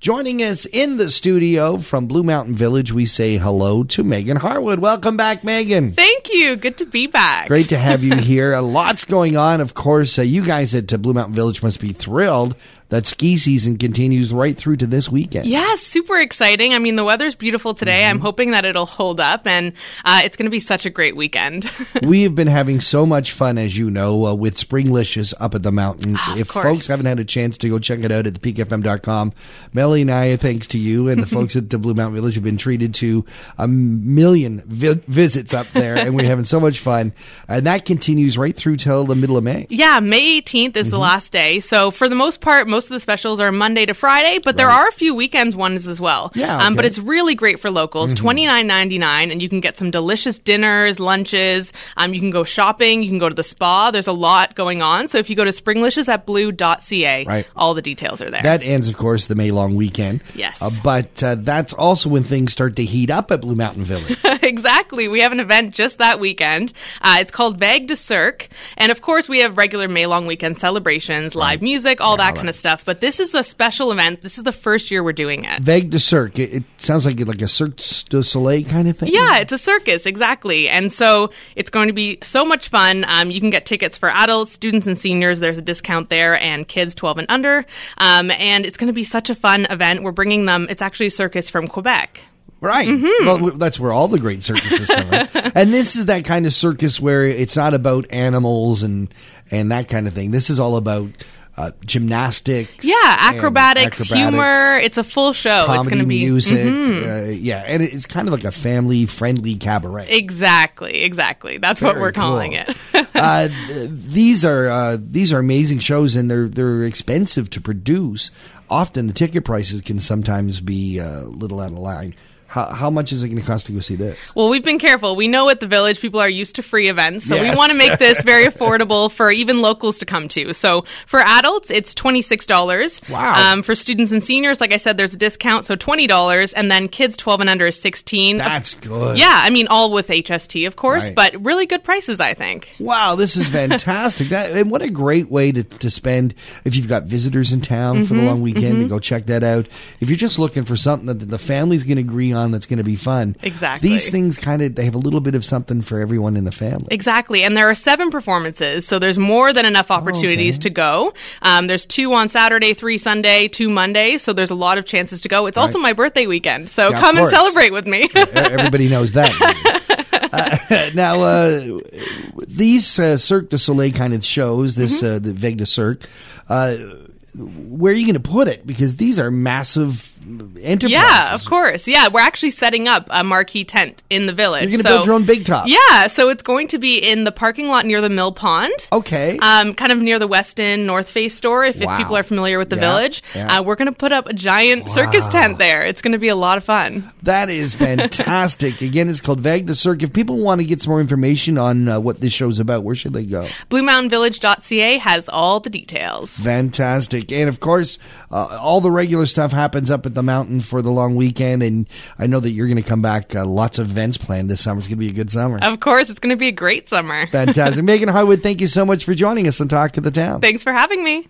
Joining us in the studio from Blue Mountain Village, we say hello to Meghan Harwood. Welcome back, Meghan. Thank you. Good to be back. Great to have you here. Uh, lots going on. Of course, uh, you guys at uh, Blue Mountain Village must be thrilled that ski season continues right through to this weekend. Yeah, super exciting. I mean, the weather's beautiful today. Mm-hmm. I'm hoping that it'll hold up, and uh, it's going to be such a great weekend. we have been having so much fun, as you know, uh, with Springlicious up at the mountain. Of if course. folks haven't had a chance to go check it out at thepeakfm.com, Melly and I, thanks to you and the folks at the Blue Mountain Village, have been treated to a million vi- visits up there, and we're having so much fun. And that continues right through till the middle of May. yeah, May 18th is the Mm-hmm. last day. So for the most part, most of the specials are Monday to Friday, but there Right. are a few weekends ones as well. Yeah, um, but it's really great for locals. Twenty nine ninety nine, and you can get some delicious dinners, lunches. Um, you can go shopping. You can go to the spa. There's a lot going on. So if you go to springlicious at blue.ca, Right. all the details are there. That ends, of course, the May long weekend. Yes. Uh, but uh, that's also when things start to heat up at Blue Mountain Village. exactly. We have an event just that weekend. Uh, it's called Vague de Cirque. And of course, we have regular May long weekend celebrations, live music, all that kind of stuff. But this is a special event. This is the first year we're doing it. Vague de Cirque. It, it sounds like like a Cirque du Soleil kind of thing. Yeah, it's a circus, exactly. And so it's going to be so much fun. Um, you can get tickets for adults, students, and seniors. There's a discount there, and kids 12 and under. Um, and it's going to be such a fun event. We're bringing them, it's actually a circus from Quebec. Right. Mm-hmm. Well, that's where all the great circuses are. Right? and this is that kind of circus where it's not about animals and and that kind of thing. This is all about uh, gymnastics. Yeah, acrobatics, acrobatics, humor. It's a full show. it's going to be Mm-hmm. music. Uh, yeah, and it's kind of like a family friendly cabaret. Exactly, exactly. That's what we're calling cool. it. uh, th- these are uh, these are amazing shows, and they're they're expensive to produce. Often the ticket prices can sometimes be a little out of line. How, how much is it going to cost to go see this? well, we've been careful. We know at the village people are used to free events, so Yes. we want to make this very affordable for even locals to come to. So for adults, it's twenty six dollars. Wow. Um, for students and seniors, like I said, there's a discount, so twenty dollars, and then kids twelve and under is sixteen. That's good. yeah, I mean all with HST, of course, Right. but really good prices, I think. Wow, this is fantastic. that and what a great way to, to spend if you've got visitors in town for the long weekend to go check that out. If you're just looking for something that the family's going to agree on that's going to be fun. Exactly. These things kind of they have a little bit of something for everyone in the family. Exactly. And there are seven performances, so there's more than enough opportunities to go. Um, there's two on Saturday, three Sunday, two Monday, so there's a lot of chances to go. It's also my birthday weekend, so Yeah, come and celebrate with me. Everybody knows that. Uh, now, uh, these uh, Cirque du Soleil kind of shows, this Mm-hmm. uh, the Vague de Cirque, uh, where are you going to put it? Because these are massive enterprises. yeah, of course. Yeah, we're actually setting up a marquee tent in the village. You're going to so- build your own big top. Yeah, so it's going to be in the parking lot near the Mill Pond. Okay. Um, kind of near the Weston North Face store, if, Wow. if people are familiar with the Yeah, village. yeah. Uh, we're going to put up a giant circus tent there. It's going to be a lot of fun. That is fantastic. Again, it's called Vague de Cirque. If people want to get some more information on uh, what this show's about, where should they go? BlueMountainVillage.ca has all the details. Fantastic. And of course, uh, all the regular stuff happens up at the mountain for the long weekend. And I know that you're going to come back. Uh, lots of events planned this summer. It's going to be a good summer. Of course, it's going to be a great summer. Fantastic. Meghan Harwood, thank you so much for joining us on Talk to the Town. Thanks for having me.